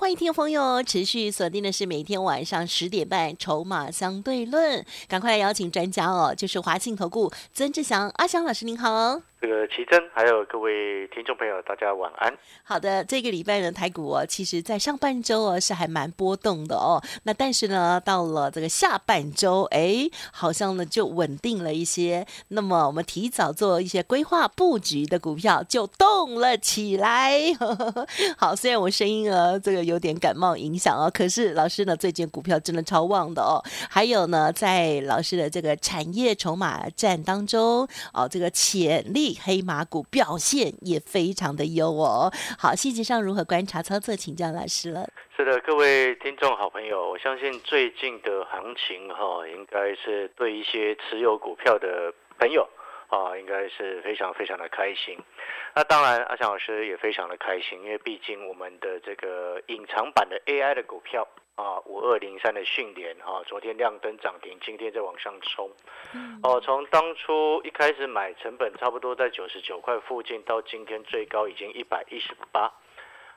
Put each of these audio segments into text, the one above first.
欢迎听众朋友持续锁定的是每天晚上十点半《筹码相对论》，赶快来邀请专家哦，就是华信投顾曾志祥阿祥老师，您好。这个奇珍，还有各位听众朋友，大家晚安。好的，这个礼拜呢，台股哦，其实在上半周哦是还蛮波动的哦。那但是呢，到了这个下半周，哎，好像呢就稳定了一些。那么我们提早做一些规划布局的股票就动了起来。好，虽然我声音啊这个有点感冒影响哦，可是老师呢最近股票真的超旺的哦。还有呢，在老师的这个产业筹码战当中哦，这个潜力。黑马股表现也非常的优哦。好，细节上如何观察操作，请教老师了。是的，各位听众好朋友，我相信最近的行情哈，应该是对一些持有股票的朋友啊，应该是非常非常的开心。那当然，阿强老师也非常的开心，因为毕竟我们的这个隐藏版的 AI 的股票。啊，五二零三的训练啊，昨天亮灯涨停，今天在往上冲。哦，从当初一开始买，成本差不多在九十九块附近，到今天最高已经一百一十八。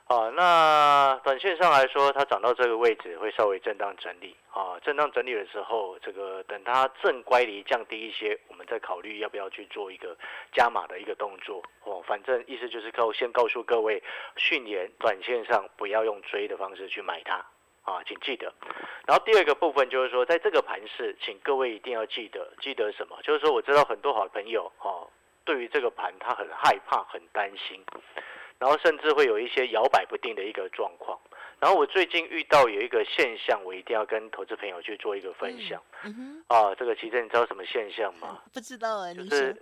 啊，那短线上来说，它涨到这个位置会稍微震荡整理。啊，震荡整理的时候，这个等它正乖离降低一些，我们再考虑要不要去做一个加码的一个动作。哦，反正意思就是告先告诉各位，训练短线上不要用追的方式去买它。啊，请记得。然后第二个部分就是说，在这个盘市，请各位一定要记得，记得什么？就是说，我知道很多好朋友哈，对于这个盘他很害怕、很担心，然后甚至会有一些摇摆不定的一个状况。然后我最近遇到有一个现象，我一定要跟投资朋友去做一个分享。嗯哼。啊，这个其实你知道什么现象吗？不知道啊，就是。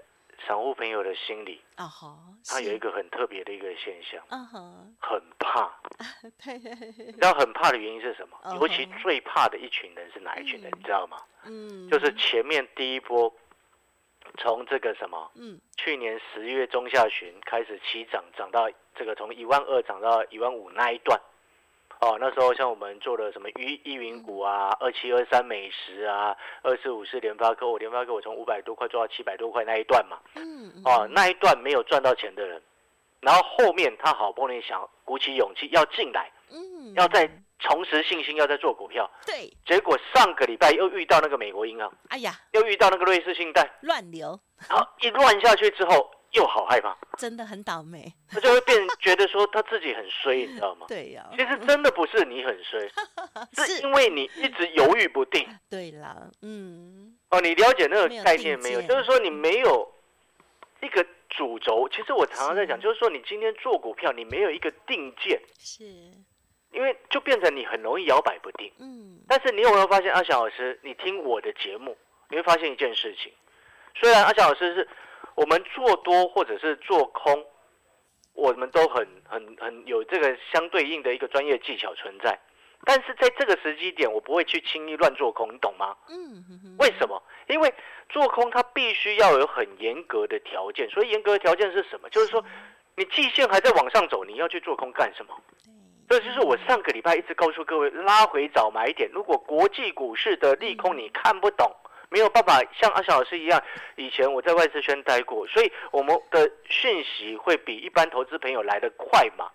散户朋友的心理啊，好，他有一个很特别的一个现象，嗯哼，很怕，对，那很怕的原因是什么？尤其最怕的一群人是哪一群人？你知道吗？嗯，就是前面第一波，从这个什么，嗯，去年十月中下旬开始起涨，涨到这个从一万二涨到一万五那一段。哦，那时候像我们做的什么一一云股啊，二七二三美食啊，二四五四联发科，我联发科我从五百多块做到七百多块那一段嘛，嗯，哦，那一段没有赚到钱的人，然后后面他好不容易想鼓起勇气要进来，嗯，要再重拾信心，要再做股票，对，结果上个礼拜又遇到那个美国银行，哎呀，又遇到那个瑞士信贷。乱流，好一乱下去之后。又好害怕，真的很倒霉，他就会变觉得说他自己很衰，你知道吗？对呀，其实真的不是你很衰，是因为你一直犹豫不定。对了，嗯，哦，你了解那个概念没有？就是说你没有一个主轴。其实我常常在讲，就是说你今天做股票，你没有一个定见，是，因为就变成你很容易摇摆不定。嗯，但是你有没有发现，阿翔老师，你听我的节目，你会发现一件事情，虽然阿翔老师是。我们做多或者是做空，我们都很很很有这个相对应的一个专业技巧存在，但是在这个时机点，我不会去轻易乱做空，你懂吗？嗯，为什么？因为做空它必须要有很严格的条件，所以严格的条件是什么？就是说，你季线还在往上走，你要去做空干什么？这就是我上个礼拜一直告诉各位，拉回早买点。如果国际股市的利空你看不懂。没有办法像阿翔老师一样，以前我在外资圈待过，所以我们的讯息会比一般投资朋友来得快嘛。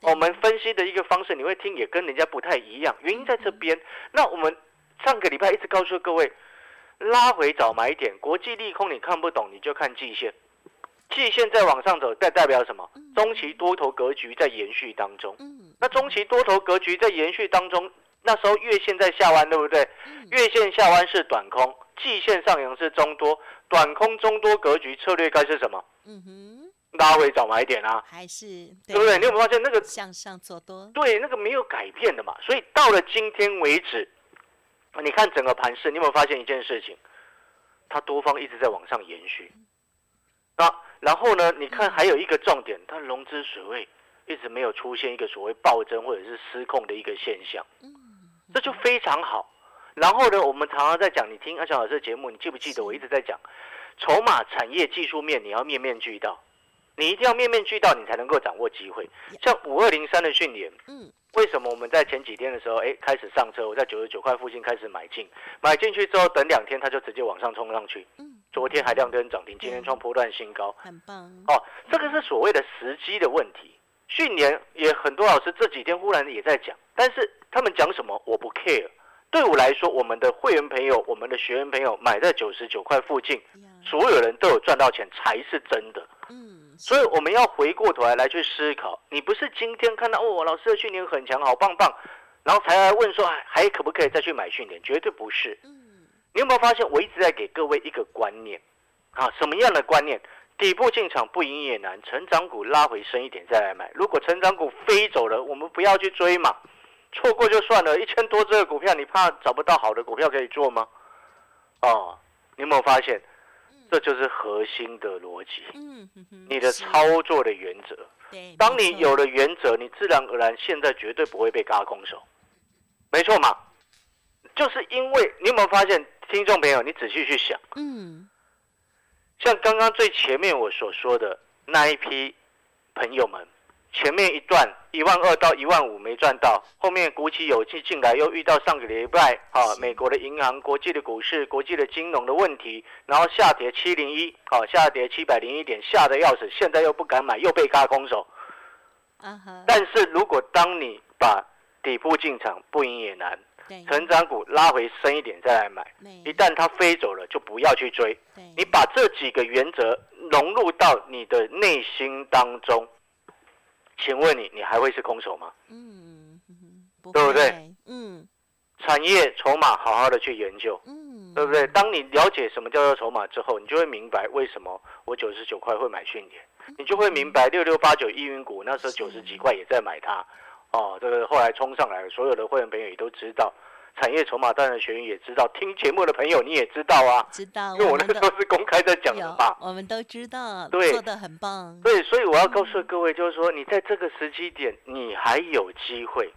我们分析的一个方式，你会听也跟人家不太一样，原因在这边。那我们上个礼拜一直告诉各位，拉回早买点，国际利空你看不懂，你就看季线，季线在往上走，代代表什么？中期多头格局在延续当中。那中期多头格局在延续当中，那时候月线在下弯，对不对？月线下弯是短空。季线上扬是中多，短空中多格局策略该是什么？嗯哼，拉回早买点啊，还是对不对？你有没有发现那个向上做多？对，那个没有改变的嘛。所以到了今天为止，你看整个盘势，你有没有发现一件事情？它多方一直在往上延续。那然后呢？你看还有一个重点，它融资水位一直没有出现一个所谓暴增或者是失控的一个现象。嗯，这就非常好。然后呢，我们常常在讲，你听阿强老师的节目，你记不记得我一直在讲，筹码、产业、技术面，你要面面俱到，你一定要面面俱到，你才能够掌握机会。像五二零三的训练，嗯，为什么我们在前几天的时候，哎，开始上车，我在九十九块附近开始买进，买进去之后，等两天它就直接往上冲上去，嗯，昨天还亮灯涨停，今天创波段新高，很棒。哦，这个是所谓的时机的问题。训练也很多老师这几天忽然也在讲，但是他们讲什么我不 care。对我来说，我们的会员朋友、我们的学员朋友买在九十九块附近，所有人都有赚到钱才是真的。嗯，所以我们要回过头来来去思考，你不是今天看到哦，老师的训练很强，好棒棒，然后才来问说还可不可以再去买训练？绝对不是。嗯，你有没有发现我一直在给各位一个观念啊？什么样的观念？底部进场不赢也难，成长股拉回深一点再来买。如果成长股飞走了，我们不要去追嘛。错过就算了，一千多只的股票，你怕找不到好的股票可以做吗？哦，你有没有发现，这就是核心的逻辑。嗯你的操作的原则。当你有了原则，你自然而然现在绝对不会被嘎空手。没错嘛，就是因为你有没有发现，听众朋友，你仔细去想。嗯。像刚刚最前面我所说的那一批朋友们。前面一段一万二到一万五没赚到，后面鼓起勇气进来，又遇到上个礼拜啊，美国的银行、国际的股市、国际的金融的问题，然后下跌七零一，啊下跌七百零一点，吓得要死，现在又不敢买，又被嘎空手。但是如果当你把底部进场不赢也难，成长股拉回深一点再来买，一旦它飞走了就不要去追。你把这几个原则融入到你的内心当中。请问你，你还会是空手吗？嗯，对不对？嗯，产业筹码好好的去研究，嗯，对不对？当你了解什么叫做筹码之后，你就会明白为什么我九十九块会买训练，你就会明白六六八九易云股那时候九十几块也在买它，哦，这个后来冲上来，所有的会员朋友也都知道。产业筹码当然学员也知道，听节目的朋友你也知道啊，知道，因为我那时候是公开在讲的嘛，我们都知道，对，做的很棒。对，所以我要告诉各位，就是说你在这个时机点，你还有机会，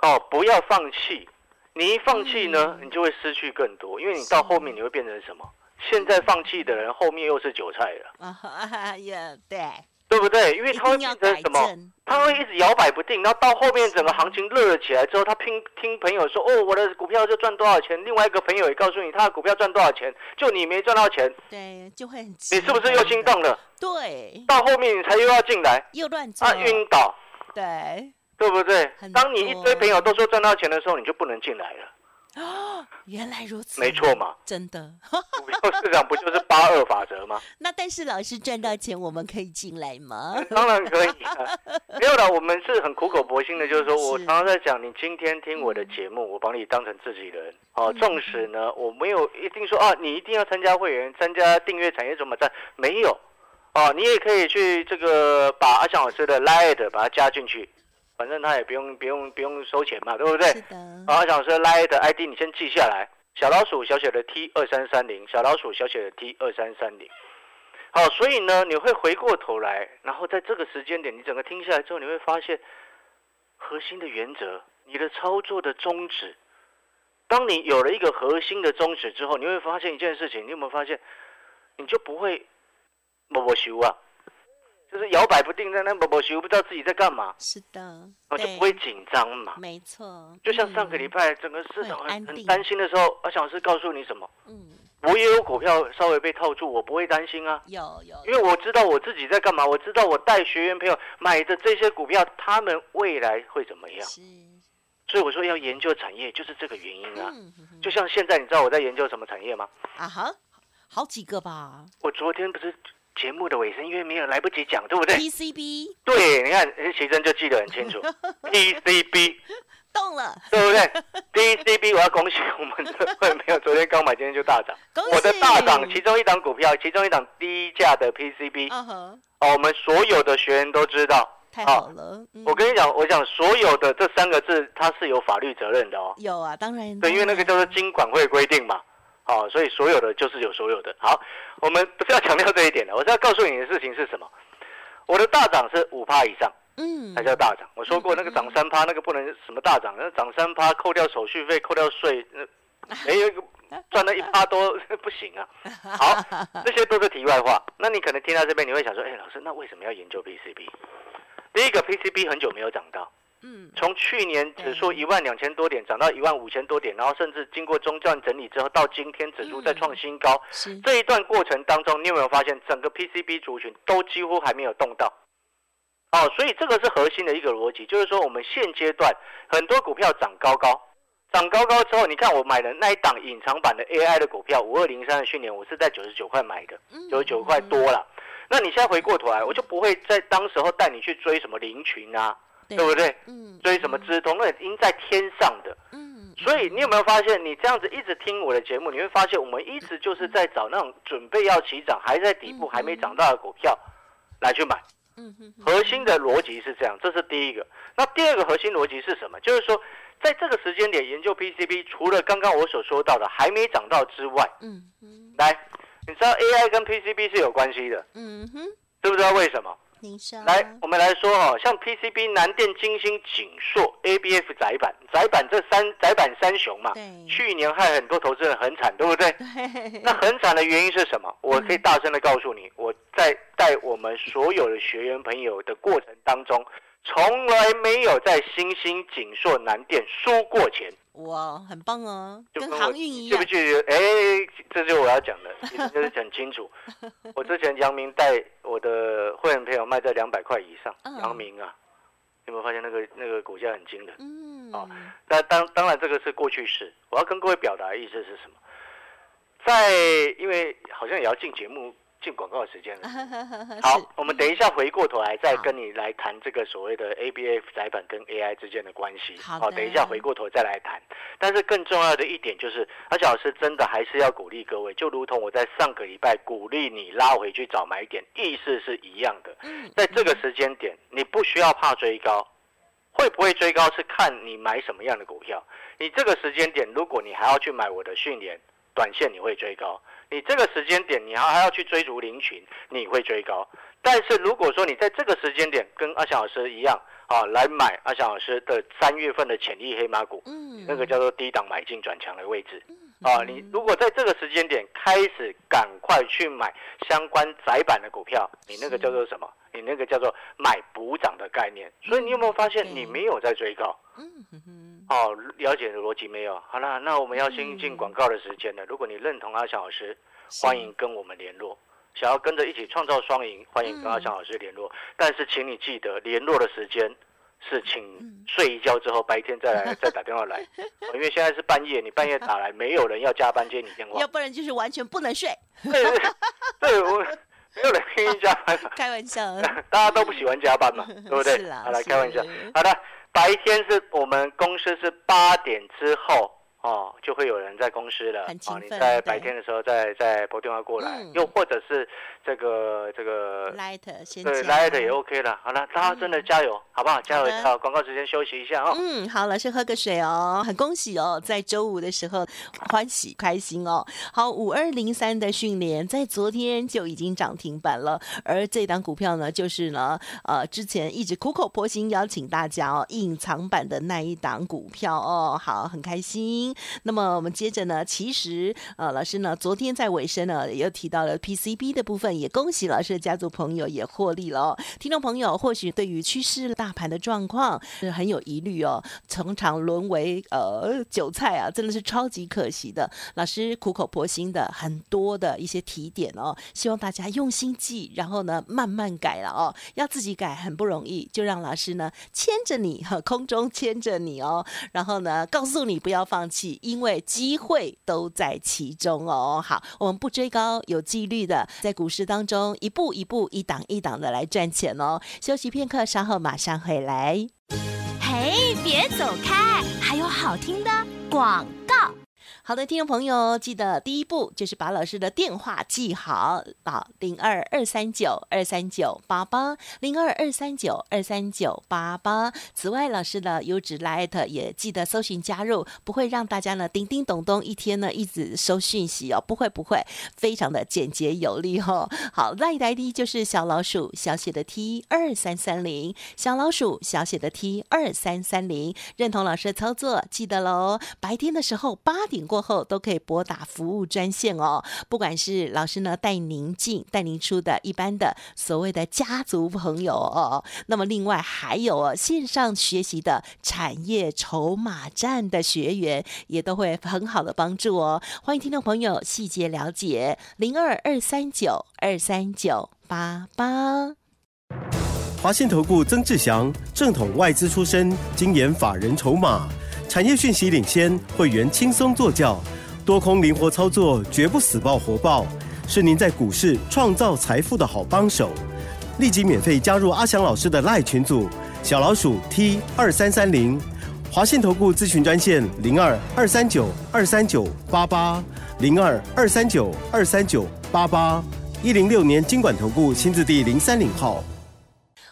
哦，不要放弃。你一放弃呢，你就会失去更多，因为你到后面你会变成什么？现在放弃的人，后面又是韭菜了。啊 呀，对。对不对？因为它会变成什么？它会一直摇摆不定，然后到后面整个行情热了起来之后，他听听朋友说，哦，我的股票就赚多少钱。另外一个朋友也告诉你，他的股票赚多少钱，就你没赚到钱，对，就会很。你是不是又心动了？对。到后面你才又要进来，又乱啊，晕倒。对。对不对？当你一堆朋友都说赚到钱的时候，你就不能进来了。哦，原来如此，没错嘛，真的，股票市场不就是八二法则吗？那但是老师赚到钱，我们可以进来吗？当然可以，没有了。我们是很苦口婆心的，就是说我常常在讲，你今天听我的节目，我把你当成自己人。哦，纵使呢，我没有一定说啊，你一定要参加会员，参加订阅产业怎么站，没有。哦，你也可以去这个把阿翔老师的 Light 把它加进去。反正他也不用不用不用收钱嘛，对不对？是的。好，想说拉的 ID 你先记下来，小老鼠小写的 T 二三三零，小老鼠小写的 T 二三三零。好，所以呢，你会回过头来，然后在这个时间点，你整个听下来之后，你会发现核心的原则，你的操作的宗旨。当你有了一个核心的宗旨之后，你会发现一件事情，你有没有发现，你就不会默默修啊？就是摇摆不定，在那某某学不知道自己在干嘛。是的，我就不会紧张嘛。没错，就像上个礼拜整个市场很很担心的时候，阿小是告诉你什么？嗯，我也有股票稍微被套住，我不会担心啊。有有，因为我知道我自己在干嘛，我知道我带学员朋友买的这些股票，他们未来会怎么样。是，所以我说要研究产业，就是这个原因啊。就像现在，你知道我在研究什么产业吗？啊哈，好几个吧。我昨天不是。节目的尾声，因为没有来不及讲，对不对？PCB，对，你看奇珍就记得很清楚。PCB 动了，对不对？PCB，我要恭喜我们的会 没有，昨天刚买，今天就大涨。我的大涨，其中一档股票，其中一档低价的 PCB，哦，我们所有的学员都知道。太好了，我跟你讲，我讲所有的这三个字，它是有法律责任的哦。有啊，当然。对，因为那个叫做金管会规定嘛。好，所以所有的就是有所有的。好，我们不是要强调这一点的，我是要告诉你的事情是什么？我的大涨是五趴以上，嗯，才叫大涨。我说过那个涨三趴，那个不能什么大涨，那涨三趴扣掉手续费，扣掉税，那没有一个赚了一趴多不行啊。好，这些都是题外话。那你可能听到这边，你会想说，哎，老师，那为什么要研究 PCB？第一个 PCB 很久没有涨到，嗯，从去年指数一万两千多点涨到一万五千多点，然后甚至经过中段整理之后，到今天指数再创新高。这一段过程当中，你有没有发现整个 PCB 族群都几乎还没有动到？哦，所以这个是核心的一个逻辑，就是说我们现阶段很多股票涨高高，涨高高之后，你看我买的那一档隐藏版的 AI 的股票五二零三的训练，我是在九十九块买的，九十九块多了。那你现在回过头来，我就不会在当时候带你去追什么林群啊，对不对？嗯，追什么资通，那已经在天上的。嗯，所以你有没有发现，你这样子一直听我的节目，你会发现我们一直就是在找那种准备要起涨，还在底部还没涨到的股票来去买。嗯哼，核心的逻辑是这样，这是第一个。那第二个核心逻辑是什么？就是说，在这个时间点研究 PCB，除了刚刚我所说到的还没涨到之外，嗯嗯，来。你知道 AI 跟 PCB 是有关系的，嗯哼，知不知道为什么？来，我们来说哦，像 PCB 南电、金星、景硕、ABF 窄板、窄板这三窄板三雄嘛，去年害很多投资人很惨，对不对？那很惨的原因是什么？我可以大声的告诉你，我在带我们所有的学员朋友的过程当中，从来没有在新兴、景硕、南电输过钱。哇，很棒哦，跟航运一样。记不记得？哎，这就是我要讲的，就是很清楚。我之前阳明带我的会员朋友卖在两百块以上，阳明啊，有没有发现那个那个股价很惊人？嗯，哦，那当当然这个是过去式。我要跟各位表达的意思是什么？在因为好像也要进节目。进广告的时间了。好，我们等一下回过头来再跟你来谈这个所谓的 ABF 载板跟 AI 之间的关系。好，等一下回过头再来谈。但是更重要的一点就是，而且老师真的还是要鼓励各位，就如同我在上个礼拜鼓励你拉回去找买点，意思是一样的。在这个时间点，你不需要怕追高，会不会追高是看你买什么样的股票。你这个时间点，如果你还要去买我的训练，短线你会追高。你这个时间点，你还还要去追逐林群，你会追高。但是如果说你在这个时间点跟阿翔老师一样啊，来买阿翔老师的三月份的潜力黑马股，嗯，那个叫做低档买进转强的位置，啊，你如果在这个时间点开始赶快去买相关窄板的股票，你那个叫做什么？你那个叫做买补涨的概念。所以你有没有发现你没有在追高？嗯哦，了解的逻辑没有？好了，那我们要先进广告的时间了。如果你认同阿翔老师，欢迎跟我们联络。想要跟着一起创造双赢，欢迎跟阿翔老师联络。但是，请你记得联络的时间是请睡一觉之后，白天再来再打电话来。因为现在是半夜，你半夜打来，没有人要加班接你电话。要不然就是完全不能睡。对对对，我 没有人愿意加班。开玩笑，大家都不喜欢加班嘛，对不对？好来开玩笑。好的。白天是我们公司是八点之后哦，就会有人在公司了啊。你在白天的时候再再拨电话过来，又或者是这个这个 light 先对 light 也 OK 了。好了，大家真的加油，好不好？加油！好，广告时间休息一下哦。嗯，好，老师喝个水哦。很恭喜哦，在周五的时候欢喜开心哦。好，五二零三的训练在昨天就已经涨停板了，而这档股票呢，就是呢，呃，之前一直苦口婆心邀请大家哦，隐藏版的那一档股票哦。好，很开心。那么我们接着呢，其实呃，老师呢，昨天在尾声呢，也提到了 PCB 的部分，也恭喜老师的家族朋友也获利了。听众朋友或许对于趋势大盘的状况是很有疑虑哦，常常沦为呃韭菜啊，真的是超级可惜的。老师苦口婆心的很多的一些提点哦，希望大家用心记，然后呢慢慢改了哦。要自己改很不容易，就让老师呢牵着你，空中牵着你哦，然后呢告诉你不要放弃，因为机会都在其中哦。好，我们不追高，有纪律的在股市当中一步一步、一档一档的来赚钱哦。休息片刻，稍后马上回来。嘿，别走开，还有好听的广告。好的，听众朋友，记得第一步就是把老师的电话记好啊，零二二三九二三九八八，零二二三九二三九八八。此外，老师的优质 Light 也记得搜寻加入，不会让大家呢叮叮咚咚一天呢一直收讯息哦，不会不会，非常的简洁有力哦。好，Light ID 就是小老鼠小写的 T 二三三零，小老鼠小写的 T 二三三零。认同老师的操作，记得喽，白天的时候八点过。过后都可以拨打服务专线哦。不管是老师呢带您进、带您出的一般的所谓的家族朋友哦，那么另外还有哦线上学习的产业筹码站的学员，也都会很好的帮助哦。欢迎听众朋友细节了解零二二三九二三九八八。华信投顾曾志祥，正统外资出身，精研法人筹码，产业讯息领先，会员轻松做教，多空灵活操作，绝不死爆活爆，是您在股市创造财富的好帮手。立即免费加入阿祥老师的赖群组，小老鼠 T 二三三零，华信投顾咨询专线零二二三九二三九八八零二二三九二三九八八一零六年经管投顾新字第零三零号。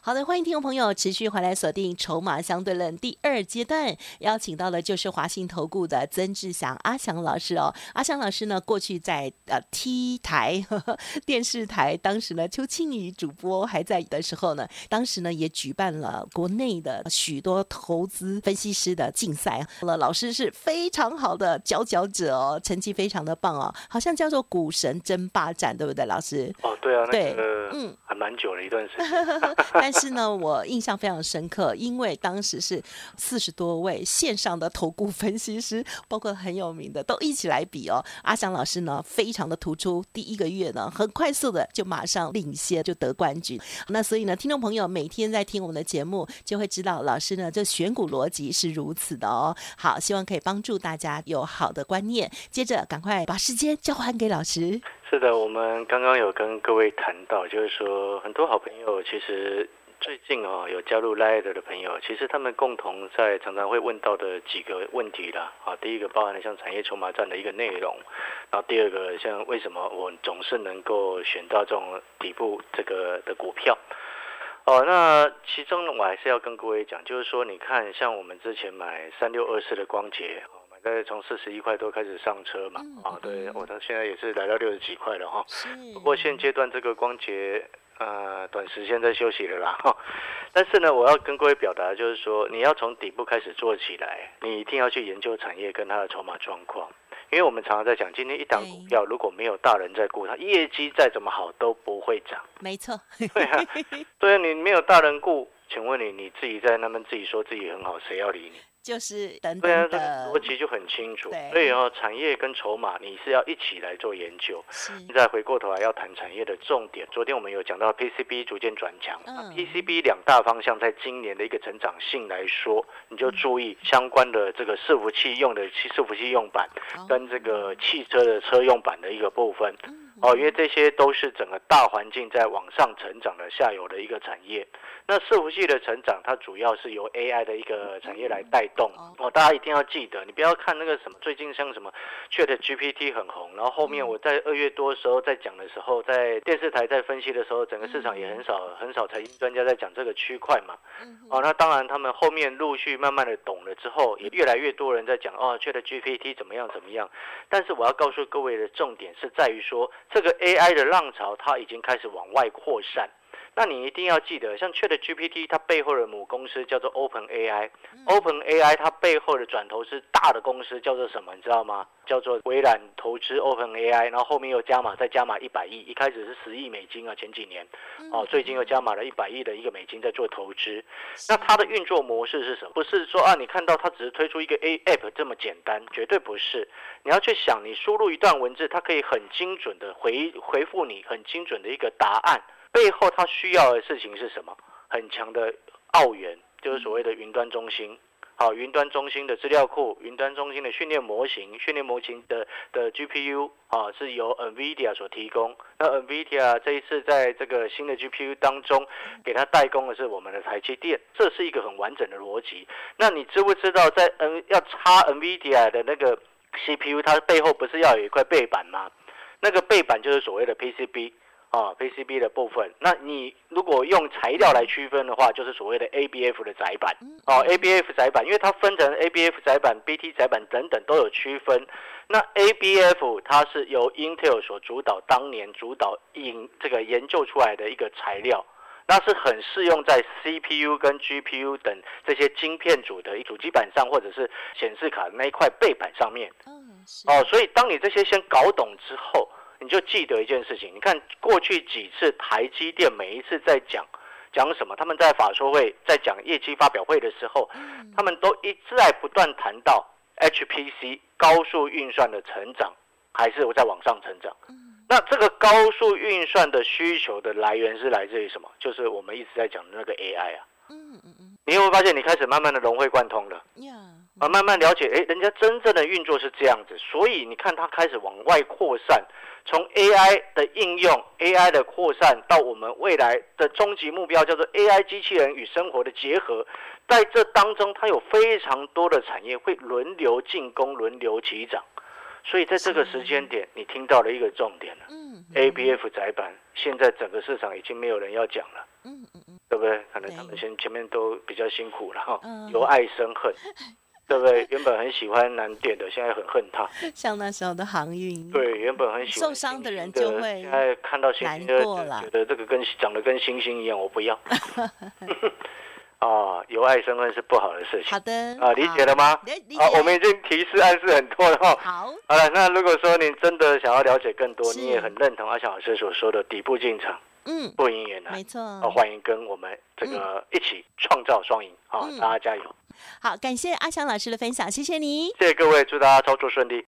好的，欢迎听众朋友持续回来锁定《筹码相对论》第二阶段，邀请到的就是华信投顾的曾志祥阿祥老师哦。阿祥老师呢，过去在呃 T 台呵呵电视台，当时呢邱庆宇主播还在的时候呢，当时呢也举办了国内的许多投资分析师的竞赛了。老师是非常好的佼佼者哦，成绩非常的棒哦，好像叫做股神争霸战，对不对，老师？哦，对啊，对，嗯，还蛮久了一段时间。但 是呢，我印象非常深刻，因为当时是四十多位线上的投顾分析师，包括很有名的，都一起来比哦。阿翔老师呢，非常的突出，第一个月呢，很快速的就马上领先，就得冠军。那所以呢，听众朋友每天在听我们的节目，就会知道老师呢，这选股逻辑是如此的哦。好，希望可以帮助大家有好的观念。接着，赶快把时间交还给老师。是的，我们刚刚有跟各位谈到，就是说很多好朋友其实。最近哦，有加入 Light 的朋友，其实他们共同在常常会问到的几个问题啦。啊，第一个包含了像产业筹码战的一个内容，然后第二个像为什么我总是能够选到这种底部这个的股票。哦，那其中我还是要跟各位讲，就是说你看，像我们之前买三六二四的光捷，买在从四十一块多开始上车嘛，啊，对我到现在也是来到六十几块了哈。不过现阶段这个光捷。呃，短时间在休息了啦，哈。但是呢，我要跟各位表达就是说，你要从底部开始做起来，你一定要去研究产业跟它的筹码状况，因为我们常常在讲，今天一档股票如果没有大人在顾它，业绩再怎么好都不会涨。没错。对啊，对啊，你没有大人顾，请问你你自己在那边自己说自己很好，谁要理你？就是等等的，逻辑就很清楚。所以哦，产业跟筹码你是要一起来做研究。现在回过头来要谈产业的重点。昨天我们有讲到 PCB 逐渐转强，PCB 两大方向在今年的一个成长性来说，你就注意相关的这个伺服器用的伺服器用板，跟这个汽车的车用板的一个部分。哦，因为这些都是整个大环境在往上成长的下游的一个产业。那伺服器的成长，它主要是由 AI 的一个产业来带动。哦，大家一定要记得，你不要看那个什么最近像什么 Chat GPT 很红，然后后面我在二月多的时候在讲的时候，在电视台在分析的时候，整个市场也很少很少财经专家在讲这个区块嘛。哦，那当然他们后面陆续慢慢的懂了之后，也越来越多人在讲哦，Chat GPT 怎么样怎么样。但是我要告诉各位的重点是在于说。这个 AI 的浪潮，它已经开始往外扩散。那你一定要记得，像 Chat GPT，它背后的母公司叫做 Open AI。Open AI 它背后的转投资大的公司叫做什么？你知道吗？叫做微软投资 Open AI，然后后面又加码，再加码一百亿。一开始是十亿美金啊，前几年哦，最近又加码了一百亿的一个美金在做投资。那它的运作模式是什么？不是说啊，你看到它只是推出一个 A App 这么简单，绝对不是。你要去想，你输入一段文字，它可以很精准的回回复你很精准的一个答案。背后它需要的事情是什么？很强的澳元，就是所谓的云端中心。好，云端中心的资料库，云端中心的训练模型，训练模型的的 GPU 啊，是由 NVIDIA 所提供。那 NVIDIA 这一次在这个新的 GPU 当中，给它代工的是我们的台积电。这是一个很完整的逻辑。那你知不知道，在 N 要插 NVIDIA 的那个 CPU，它背后不是要有一块背板吗？那个背板就是所谓的 PCB。啊，PCB 的部分，那你如果用材料来区分的话，就是所谓的 ABF 的窄板。哦，ABF 窄板，因为它分成 ABF 窄板、BT 窄板等等都有区分。那 ABF 它是由 Intel 所主导，当年主导引这个研究出来的一个材料。那是很适用在 CPU 跟 GPU 等这些晶片组的主机板上，或者是显示卡那一块背板上面。哦，所以当你这些先搞懂之后，你就记得一件事情。你看过去几次台积电每一次在讲讲什么，他们在法说会在讲业绩发表会的时候，他们都一再不断谈到 HPC 高速运算的成长，还是在往上成长。那这个高速运算的需求的来源是来自于什么？就是我们一直在讲的那个 AI 啊。嗯嗯嗯。你会发现，你开始慢慢的融会贯通了。啊，慢慢了解，哎，人家真正的运作是这样子，所以你看它开始往外扩散，从 AI 的应用，AI 的扩散到我们未来的终极目标叫做 AI 机器人与生活的结合，在这当中，它有非常多的产业会轮流进攻，轮流起涨。所以在这个时间点，你听到了一个重点了。嗯，A B F 窄板现在整个市场已经没有人要讲了。嗯嗯嗯，对不对？可能他们前前面都比较辛苦了哈，由爱生恨，对不对？原本很喜欢南电的，现在很恨他。像那时候的航运。对，原本很喜欢受伤的人就会现在看到星星就觉得这个跟长得跟星星一样，我不要。啊，由爱生恨是不好的事情。好的，啊，理解了吗？好，我们已经提示暗示很多了哈。好，好了，那如果说你真的想要了解更多，你也很认同阿强老师所说的底部进场，嗯，不赢也难，没错。欢迎跟我们这个一起创造双赢，啊，大家加油。好，感谢阿强老师的分享，谢谢你。谢谢各位，祝大家操作顺利。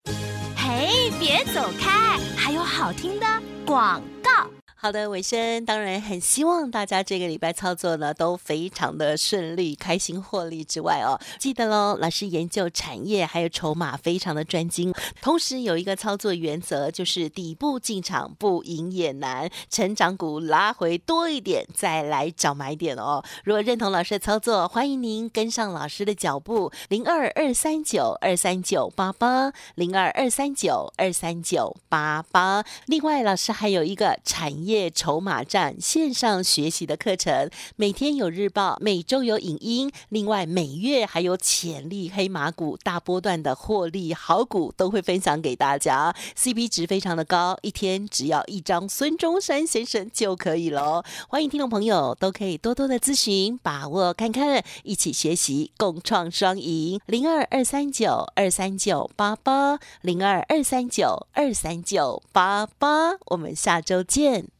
嘿，别走开，还有好听的广告。好的，尾声当然很希望大家这个礼拜操作呢都非常的顺利、开心获利之外哦，记得喽，老师研究产业还有筹码非常的专精，同时有一个操作原则就是底部进场不赢也难，成长股拉回多一点再来找买点哦。如果认同老师的操作，欢迎您跟上老师的脚步，零二二三九二三九八八零二二三九二三九八八。另外，老师还有一个产业。业筹码战线上学习的课程，每天有日报，每周有影音，另外每月还有潜力黑马股大波段的获利好股都会分享给大家，CP 值非常的高，一天只要一张孙中山先生就可以喽。欢迎听众朋友都可以多多的咨询，把握看看，一起学习，共创双赢。零二二三九二三九八八，零二二三九二三九八八，我们下周见。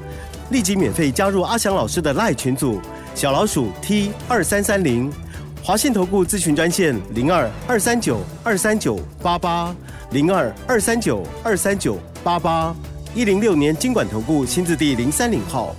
立即免费加入阿翔老师的赖群组，小老鼠 T 二三三零，华信投顾咨询专线零二二三九二三九八八零二二三九二三九八八一零六年经管投顾新字第零三零号。